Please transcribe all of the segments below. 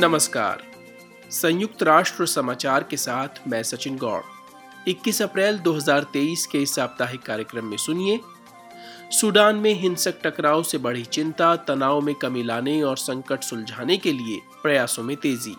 नमस्कार। संयुक्त राष्ट्र समाचार के साथ मैं सचिन गौड़। 21 अप्रैल 2023 के इस साप्ताहिक कार्यक्रम में सुनिए। सूडान में हिंसक टकराव से बढ़ी चिंता, तनाव में कमी लाने और संकट सुलझाने के लिए प्रयासों में तेज़ी।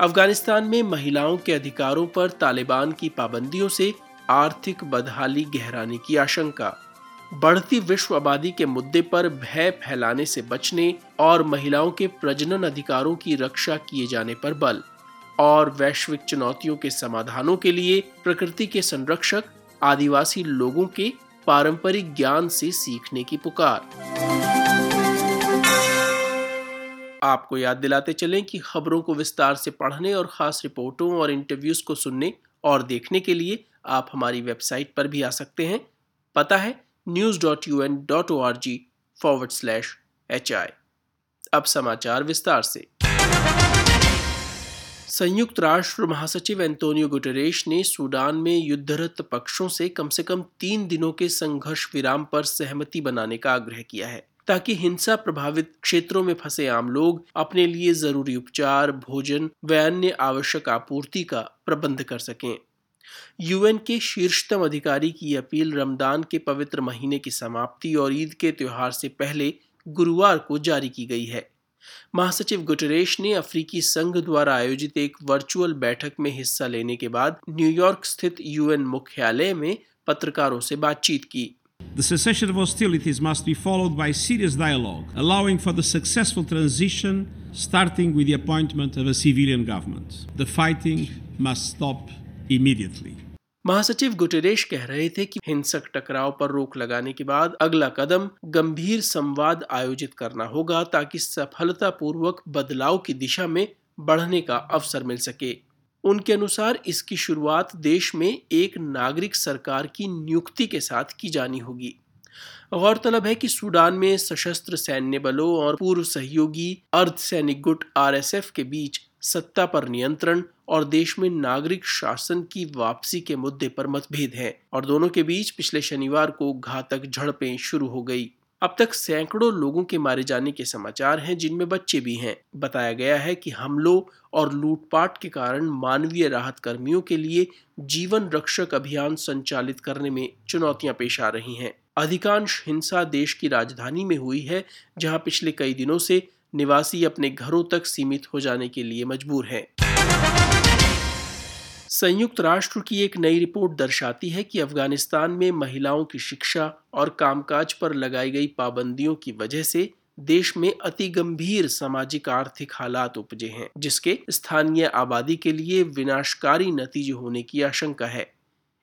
अफ़गानिस्तान में महिलाओं के अधिकारों पर तालिबान की पाबंदियों से आर्थिक बदहाली गहराने की आशंका। बढ़ती विश्व आबादी के मुद्दे पर भय फैलाने से बचने और महिलाओं के प्रजनन अधिकारों की रक्षा किए जाने पर बल और वैश्विक चुनौतियों के समाधानों के लिए प्रकृति के संरक्षक, आदिवासी लोगों के पारंपरिक ज्ञान से सीखने की पुकार। आपको याद दिलाते चलें कि खबरों को विस्तार से पढ़ने और खास रिपोर्टों और इंटरव्यूज़ को सुनने और देखने के लिए आप हमारी वेबसाइट पर भी आ सकते हैं। पता है जी फॉरवर्ड अब समाचार विस्तार से। संयुक्त राष्ट्र महासचिव एंटोनियो गुटरेश ने सूडान में युद्धरत पक्षों से कम से कम तीन दिनों के संघर्ष विराम पर सहमति बनाने का आग्रह किया है, ताकि हिंसा प्रभावित क्षेत्रों में फंसे आम लोग अपने लिए ज़रूरी उपचार, भोजन व अन्य आवश्यक आपूर्ति का प्रबंध कर सकें। यूएन के शीर्षतम अधिकारी की अपील रमदान के पवित्र महीने की समाप्ति और ईद के त्योहार से पहले गुरुवार को जारी की गई है महासचिव गुटरेश ने अफ्रीकी संघ द्वारा आयोजित एक वर्चुअल बैठक में हिस्सा लेने के बाद न्यूयॉर्क स्थित यूएन मुख्यालय में पत्रकारों से बातचीत की The cessation of hostilities must be followed by serious dialogue, allowing for the successful transition, starting with the appointment of a civilian government. The fighting must stop immediately. महासचिव गुटेरेश कह रहे थे कि हिंसक टकराव पर रोक लगाने के बाद अगला कदम गंभीर संवाद आयोजित करना होगा ताकि सफलतापूर्वक बदलाव की दिशा में बढ़ने का अवसर मिल सके उनके अनुसार इसकी शुरुआत देश में एक नागरिक सरकार की नियुक्ति के साथ की जानी होगी गौरतलब है कि सूडान में सशस्त्र सैन्य बलों और पूर्व सहयोगी अर्धसैनिक गुट आरएसएफ के बीच सत्ता पर नियंत्रण और देश में नागरिक शासन की वापसी के मुद्दे पर मतभेद है और दोनों के बीच पिछले शनिवार को घातक झड़पें शुरू हो गई। अब तक सैकड़ों लोगों के मारे जाने के समाचार हैं, जिनमें बच्चे भी हैं। बताया गया है कि हमलों और लूटपाट के कारण मानवीय राहत कर्मियों के लिए जीवन रक्षक अभियान संचालित करने में चुनौतियाँ पेश आ रही हैं। अधिकांश हिंसा देश की राजधानी में हुई है, जहाँ पिछले कई दिनों से निवासी अपने घरों तक सीमित हो जाने के लिए मजबूर हैं। संयुक्त राष्ट्र की एक नई रिपोर्ट दर्शाती है कि अफ़गानिस्तान में महिलाओं की शिक्षा और कामकाज पर लगाई गई पाबंदियों की वजह से देश में अति गंभीर सामाजिक आर्थिक हालात उपजे हैं, जिसके स्थानीय आबादी के लिए विनाशकारी नतीजे होने की आशंका है।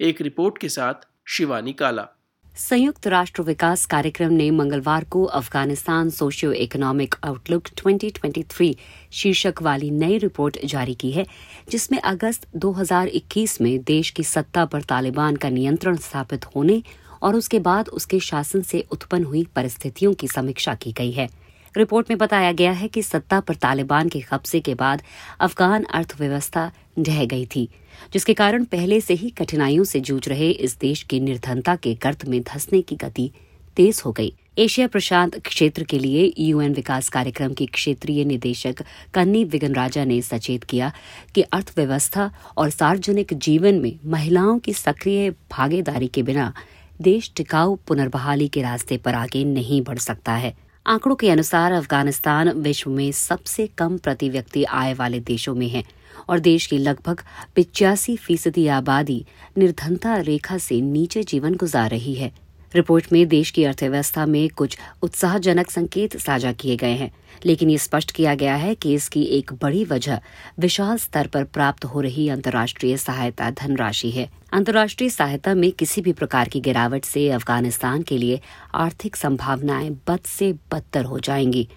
एक रिपोर्ट के साथ शिवानी काला। संयुक्त राष्ट्र विकास कार्यक्रम ने मंगलवार को अफ़गानिस्तान सोशियो इकोनॉमिक आउटलुक 2023 शीर्षक वाली नई रिपोर्ट जारी की है, जिसमें अगस्त 2021 में देश की सत्ता पर तालिबान का नियंत्रण स्थापित होने और उसके बाद उसके शासन से उत्पन्न हुई परिस्थितियों की समीक्षा की गई है। रिपोर्ट में बताया गया है कि सत्ता पर तालिबान के कब्जे के बाद अफगान अर्थव्यवस्था ढह गई थी, जिसके कारण पहले से ही कठिनाइयों से जूझ रहे इस देश की निर्धनता के गर्त में धंसने की गति तेज हो गई। एशिया प्रशांत क्षेत्र के लिए यूएन विकास कार्यक्रम की क्षेत्रीय निदेशक कन्नी विगन राजा ने सचेत किया कि अर्थव्यवस्था और सार्वजनिक जीवन में महिलाओं की सक्रिय भागीदारी के बिना देश टिकाऊ पुनर्बहाली के रास्ते पर आगे नहीं बढ़ सकता है। आंकड़ों के अनुसार अफ़गानिस्तान विश्व में सबसे कम प्रति व्यक्ति आय वाले देशों में है और देश की लगभग पिचासी फ़ीसदी आबादी निर्धनता रेखा से नीचे जीवन गुजार रही है। रिपोर्ट में देश की अर्थव्यवस्था में कुछ उत्साहजनक संकेत साझा किए गए हैं, लेकिन ये स्पष्ट किया गया है कि इसकी एक बड़ी वजह विशाल स्तर पर प्राप्त हो रही अंतर्राष्ट्रीय सहायता धनराशि है। अंतर्राष्ट्रीय सहायता में किसी भी प्रकार की गिरावट से अफ़गानिस्तान के लिए आर्थिक संभावनाएँ बद से बदतर हो जाएँगी।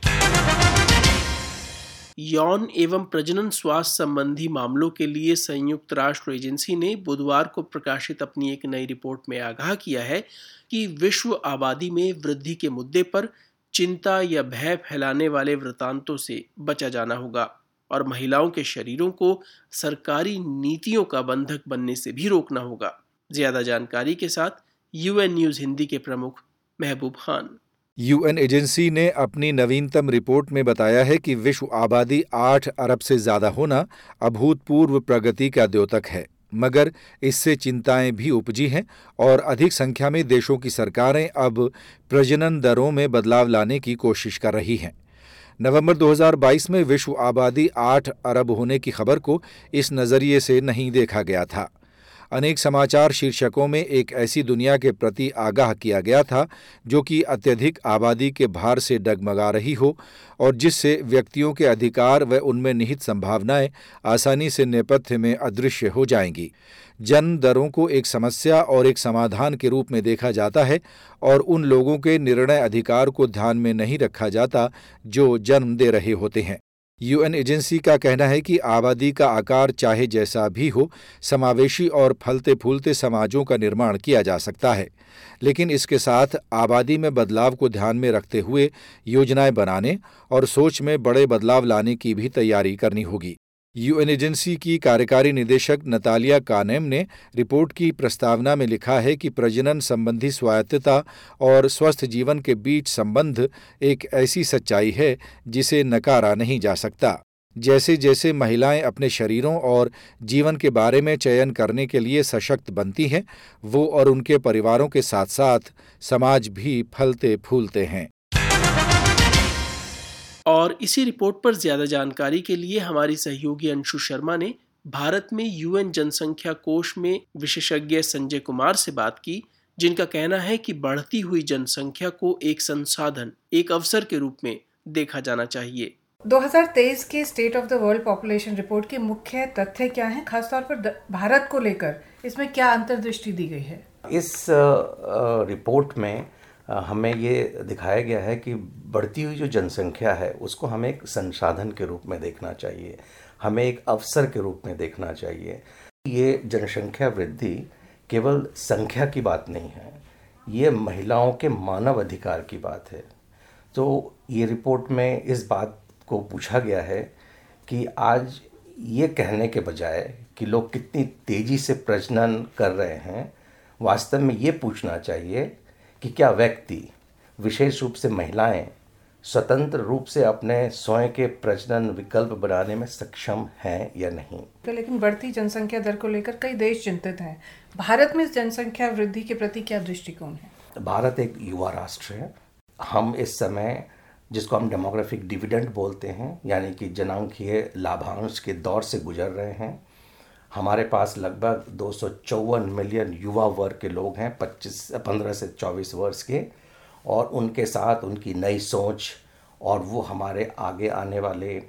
यौन एवं प्रजनन स्वास्थ्य संबंधी मामलों के लिए संयुक्त राष्ट्र एजेंसी ने बुधवार को प्रकाशित अपनी एक नई रिपोर्ट में आगाह किया है कि विश्व आबादी में वृद्धि के मुद्दे पर चिंता या भय फैलाने वाले वृतांतों से बचा जाना होगा और महिलाओं के शरीरों को सरकारी नीतियों का बंधक बनने से भी रोकना होगा। ज़्यादा जानकारी के साथ यूएन न्यूज़ हिंदी के प्रमुख महबूब खान। यूएन एजेंसी ने अपनी नवीनतम रिपोर्ट में बताया है कि विश्व आबादी आठ अरब से ज़्यादा होना अभूतपूर्व प्रगति का द्योतक है। मगर इससे चिंताएँ भी उपजी हैं और अधिक संख्या में देशों की सरकारें अब प्रजनन दरों में बदलाव लाने की कोशिश कर रही हैं। नवंबर 2022 में विश्व आबादी आठ अरब होने की खबर को इस नज़रिए से नहीं देखा गया था। अनेक समाचार शीर्षकों में एक ऐसी दुनिया के प्रति आगाह किया गया था, जो कि अत्यधिक आबादी के भार से डगमगा रही हो और जिससे व्यक्तियों के अधिकार व उनमें निहित संभावनाएँ आसानी से नेपथ्य में अदृश्य हो जाएँगी। जन्म दरों को एक समस्या और एक समाधान के रूप में देखा जाता है और उन लोगों के निर्णय अधिकार को ध्यान में नहीं रखा जाता, जो जन्म दे रहे होते हैं। यूएन एजेंसी का कहना है कि आबादी का आकार चाहे जैसा भी हो, समावेशी और फलते फूलते समाजों का निर्माण किया जा सकता है। लेकिन इसके साथ आबादी में बदलाव को ध्यान में रखते हुए योजनाएँ बनाने और सोच में बड़े बदलाव लाने की भी तैयारी करनी होगी। यूएन एजेंसी की कार्यकारी निदेशक नतालिया कानेम ने रिपोर्ट की प्रस्तावना में लिखा है कि प्रजनन संबंधी स्वायत्तता और स्वस्थ जीवन के बीच संबंध एक ऐसी सच्चाई है जिसे नकारा नहीं जा सकता। जैसे जैसे महिलाएँ अपने शरीरों और जीवन के बारे में चयन करने के लिए सशक्त बनती हैं, वो और उनके परिवारों के साथ साथ समाज भी फलते फूलते हैं। और इसी रिपोर्ट पर ज़्यादा जानकारी के लिए हमारी सहयोगी अंशु शर्मा ने भारत में यूएन जनसंख्या कोष में विशेषज्ञ संजय कुमार से बात की जिनका कहना है कि बढ़ती हुई जनसंख्या को एक संसाधन एक अवसर के रूप में देखा जाना चाहिए। 2023 के state of the world population report के मुख्य तथ्य क्या हैं? खासतौर पर भारत को लेकर इसमें क्या अंतर्दृष्टि दी गई है? इस रिपोर्ट में हमें ये दिखाया गया है कि बढ़ती हुई जो जनसंख्या है, उसको हमें एक संसाधन के रूप में देखना चाहिए, हमें एक अवसर के रूप में देखना चाहिए। ये जनसंख्या वृद्धि केवल संख्या की बात नहीं है, ये महिलाओं के मानव अधिकार की बात है। तो ये रिपोर्ट में इस बात को पूछा गया है कि आज ये कहने के बजाय कि लोग कितनी तेज़ी से प्रजनन कर रहे हैं, वास्तव में ये पूछना चाहिए कि क्या व्यक्ति विशेष रूप से महिलाएँ स्वतंत्र रूप से अपने स्वयं के प्रजनन विकल्प बनाने में सक्षम हैं या नहीं? तो लेकिन बढ़ती जनसंख्या दर को लेकर कई देश चिंतित हैं। भारत में जनसंख्या वृद्धि के प्रति क्या दृष्टिकोण है? भारत एक युवा राष्ट्र है। हम इस समय जिसको हम डेमोग्राफिक डिविडेंड बोलते हैं यानी कि जनांकीय लाभांश के दौर से गुजर रहे हैं हमारे पास लगभग दो सौ चौवन मिलियन युवा वर्ग के लोग हैं 25 15 से 24 वर्ष के और उनके साथ उनकी नई सोच और वो हमारे आगे आने वाले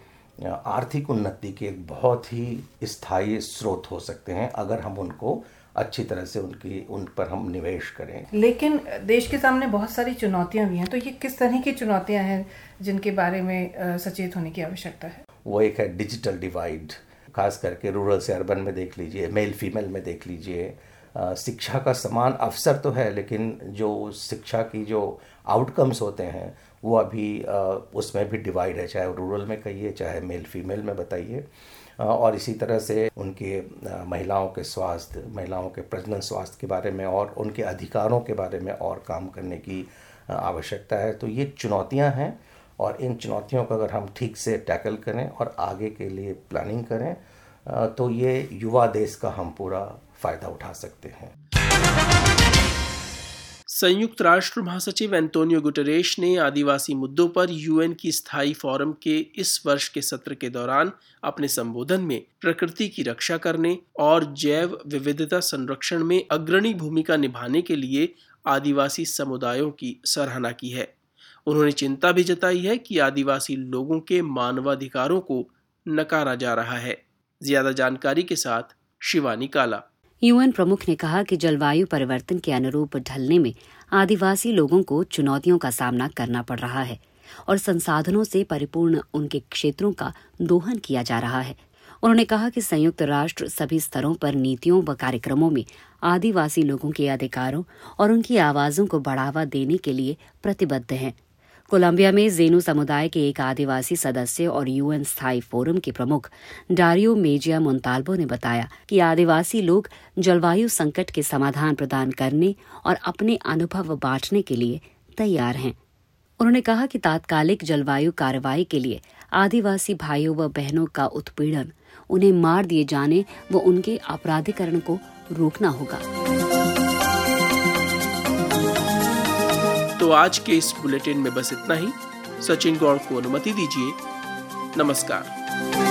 आर्थिक उन्नति के एक बहुत ही स्थायी स्रोत हो सकते हैं अगर हम उनको अच्छी तरह से उनकी उन पर हम निवेश करें। लेकिन देश के सामने बहुत सारी चुनौतियाँ भी हैं तो ये किस तरह की चुनौतियाँ हैं जिनके बारे में सचेत होने की आवश्यकता है? वो एक है डिजिटल डिवाइड। खास करके रूरल से अर्बन में देख लीजिए मेल फीमेल में देख लीजिए शिक्षा का समान अवसर तो है, लेकिन जो शिक्षा की जो आउटकम्स होते हैं, वो अभी उसमें भी डिवाइड है, चाहे रूरल में कहिए, चाहे मेल फीमेल में बताइए। और इसी तरह से उनके महिलाओं के स्वास्थ्य, महिलाओं के प्रजनन स्वास्थ्य के बारे में और उनके अधिकारों के बारे में और काम करने की आवश्यकता है। तो ये चुनौतियाँ हैं। और इन चुनौतियों को अगर हम ठीक से टैकल करें और आगे के लिए प्लानिंग करें तो ये युवा देश का हम पूरा फ़ायदा उठा सकते हैं। संयुक्त राष्ट्र महासचिव एंटोनियो गुटरेश ने आदिवासी मुद्दों पर यूएन की स्थायी फोरम के इस वर्ष के सत्र के दौरान अपने संबोधन में प्रकृति की रक्षा करने और जैव विविधता संरक्षण में अग्रणी भूमिका निभाने के लिए आदिवासी समुदायों की सराहना की है। उन्होंने चिंता भी जताई है कि आदिवासी लोगों के मानवाधिकारों को नकारा जा रहा है। ज़्यादा जानकारी के साथ शिवानी काला। यूएन प्रमुख ने कहा कि जलवायु परिवर्तन के अनुरूप ढलने में आदिवासी लोगों को चुनौतियों का सामना करना पड़ रहा है और संसाधनों से परिपूर्ण उनके क्षेत्रों का दोहन किया जा रहा है। उन्होंने कहा कि संयुक्त राष्ट्र सभी स्तरों पर नीतियों व कार्यक्रमों में आदिवासी लोगों के अधिकारों और उनकी आवाजों को बढ़ावा देने के लिए प्रतिबद्ध है। कोलंबिया में जेनु समुदाय के एक आदिवासी सदस्य और यूएन स्थायी फोरम के प्रमुख डारियो मेजिया मुंताल्बो ने बताया कि आदिवासी लोग जलवायु संकट के समाधान प्रदान करने और अपने अनुभव बांटने के लिए तैयार हैं। उन्होंने कहा कि तात्कालिक जलवायु कार्रवाई के लिए आदिवासी भाइयों व बहनों का उत्पीड़न, उन्हें मार दिए जाने व उनके अपराधीकरण को रोकना होगा। तो आज के इस बुलेटिन में बस इतना ही। सचिन गौड़ को अनुमति दीजिए। नमस्कार।